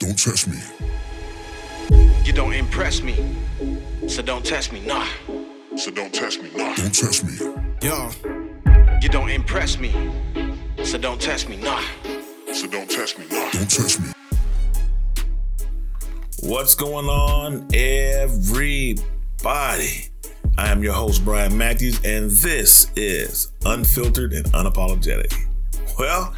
Don't test me. You don't impress me, so don't test me, nah. So don't test me. Nah. Don't test me. Yo, You don't impress me, so don't test me, nah. So don't test me. Nah. Don't test me. what's going on, everybody? I am your host, Brian Matthews, and this is Unfiltered and Unapologetic. Well,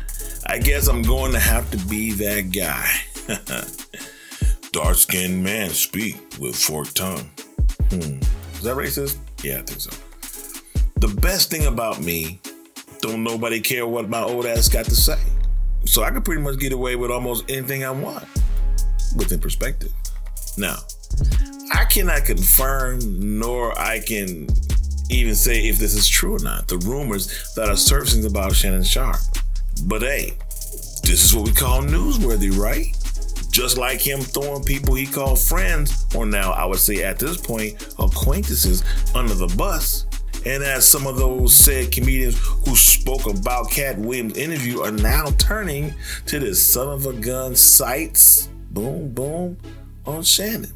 I guess I'm going to have to be that guy. Dark skinned man speak with forked tongue. Hmm. Is that racist? Yeah, I think so. The best thing about me, don't nobody care what my old ass got to say. So I can pretty much get away with almost anything I want within perspective. Now, I cannot confirm nor I can even say if this is true or not. The rumors that are surfacing about Shannon Sharpe. But hey, this is what we call newsworthy, right? Just like him throwing people he called friends, or now I would say at this point, acquaintances, under the bus. And as some of those said comedians who spoke about Katt Williams' interview are now turning to this son of a gun sites, boom, boom, on Shannon.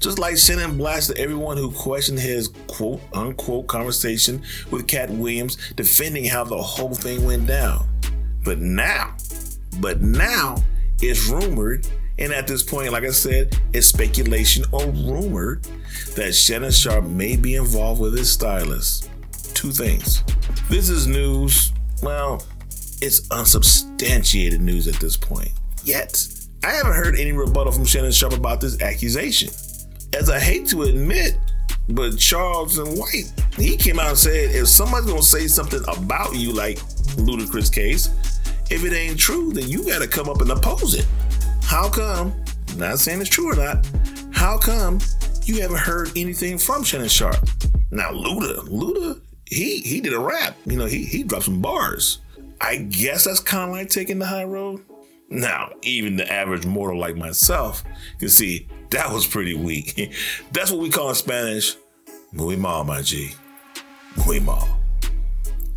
Just like Shannon blasted everyone who questioned his quote unquote conversation with Katt Williams, defending how the whole thing went down. But now, but now it's rumored, and at this point, like I said, it's speculation or rumored that Shannon Sharpe may be involved with his stylist. Two things. This is news, well, it's unsubstantiated news at this point. Yet, I haven't heard any rebuttal from Shannon Sharpe about this accusation. As I hate to admit, but Charleston White, he came out and said, if somebody's gonna say something about you, like Ludacris case, if it ain't true, then you gotta come up and oppose it. How come? Not saying it's true or not. How come you haven't heard anything from Shannon Sharpe? Now Luda, Luda, he he did a rap. You know, he he dropped some bars. I guess that's kind of like taking the high road. Now, even the average mortal like myself can see that was pretty weak. That's what we call in Spanish, muy mal, my G. Muy mal.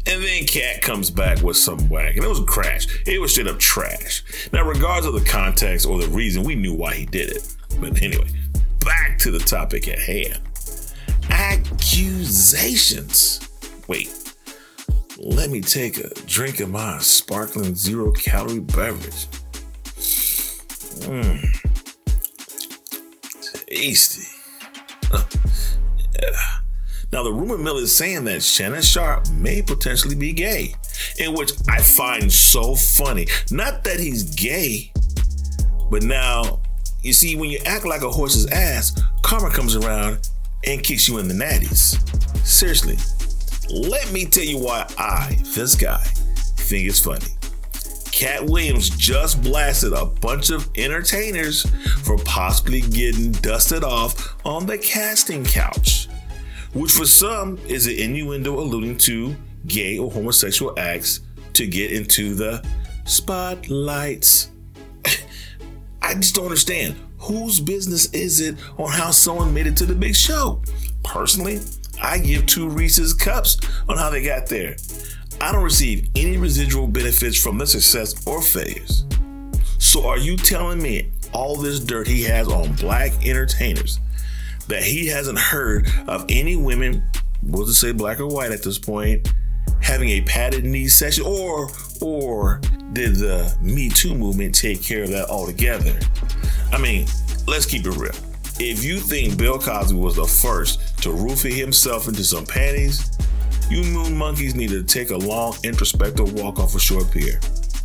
And then Katt comes back with some whack, and it was a crash. It was straight up trash. Now, regardless of the context or the reason, we knew why he did it. But anyway, back to the topic at hand. Accusations. Wait, let me take a drink of my sparkling zero calorie beverage. Mmm. Tasty. Yeah. Now, the rumor mill is saying that Shannon Sharpe may potentially be gay, in which I find so funny. Not that he's gay, but now, you see, when you act like a horse's ass, karma comes around and kicks you in the natties. Seriously, let me tell you why I, this guy, think it's funny. Katt Williams just blasted a bunch of entertainers for possibly getting dusted off on the casting couch, which for some is an innuendo alluding to gay or homosexual acts to get into the spotlights. I just don't understand. Whose business is it on how someone made it to the big show? Personally, I give two Reese's cups on how they got there. I don't receive any residual benefits from their success or failures. So are you telling me all this dirt he has on black entertainers that he hasn't heard of any women, we'll just say black or white at this point, having a padded knee session or or did the Me Too movement take care of that altogether? I mean, let's keep it real. If you think Bill Cosby was the first to roofie himself into some panties, you moon monkeys need to take a long introspective walk off a short pier.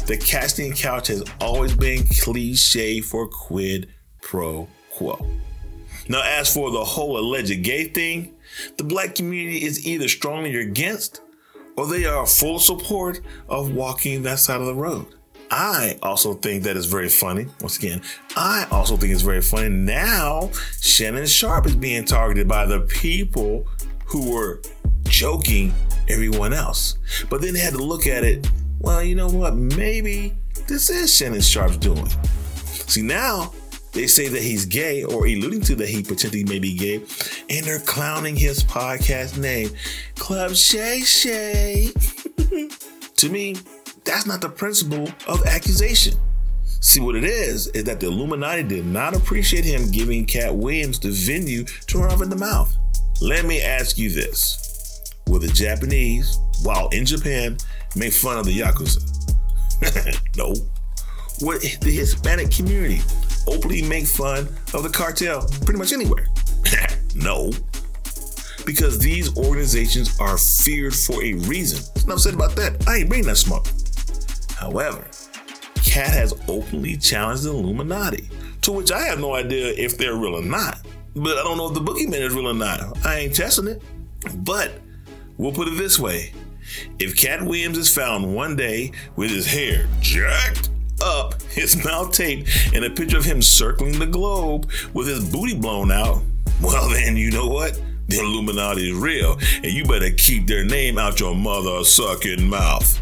The casting couch has always been cliche for quid pro quo. Now, as for the whole alleged gay thing, the black community is either strongly against or they are full support of walking that side of the road. I also think that is very funny. Once again, I also think it's very funny. Now, Shannon Sharpe is being targeted by the people who were joking everyone else. But then they had to look at it. Well, you know what? Maybe this is Shannon Sharpe's doing. See, now they say that he's gay or alluding to that he potentially may be gay, and they're clowning his podcast name, Club Shay Shay. to me, that's not the principle of accusation. See, what it is, is that the Illuminati did not appreciate him giving Katt Williams the venue to run in the mouth. Let me ask you this Will the Japanese, while in Japan, make fun of the Yakuza? no. Would the Hispanic community openly make fun of the cartel pretty much anywhere? no. Because these organizations are feared for a reason. Enough said about that. I ain't bringing that smoke. However, Katt has openly challenged the Illuminati, to which I have no idea if they're real or not. But I don't know if the boogeyman is real or not. I ain't testing it. But we'll put it this way if Katt Williams is found one day with his hair jacked up, his mouth taped, and a picture of him circling the globe with his booty blown out, well, then you know what? The Illuminati is real, and you better keep their name out your mother sucking mouth.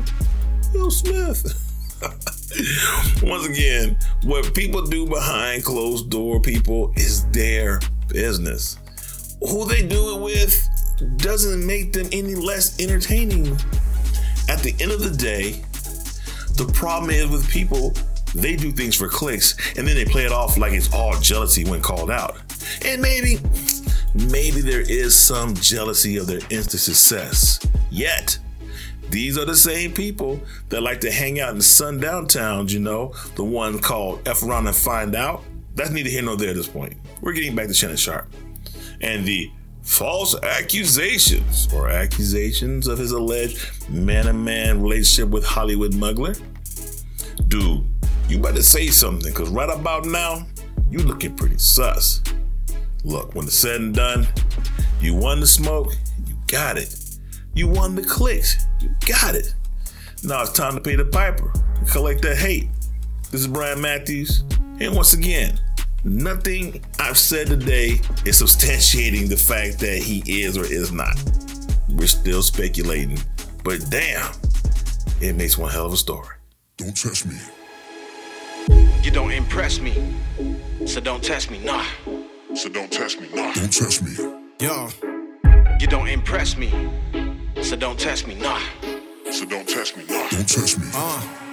Will Smith. Once again, what people do behind closed door people is their business. Who they do it with doesn't make them any less entertaining. At the end of the day, the problem is with people, they do things for clicks and then they play it off like it's all jealousy when called out. And maybe, maybe there is some jealousy of their instant success. Yet, these are the same people that like to hang out in sundown towns, you know, the one called F around and find out. That's neither here nor there at this point. We're getting back to Shannon Sharpe And the false accusations or accusations of his alleged man to man relationship with Hollywood Mugler. Dude, you better say something, because right about now, you looking pretty sus. Look, when it's said and done, you won the smoke, you got it. You won the clicks, you got it. Now it's time to pay the piper and collect that hate. This is Brian Matthews, and once again, nothing I've said today is substantiating the fact that he is or is not. We're still speculating, but damn, it makes one hell of a story. Don't test me. You don't impress me, so don't test me, nah. So don't test me. Nah. Don't test me. Yo. You don't impress me, so don't test me, nah. So don't test me. Nah. Don't test me. Uh.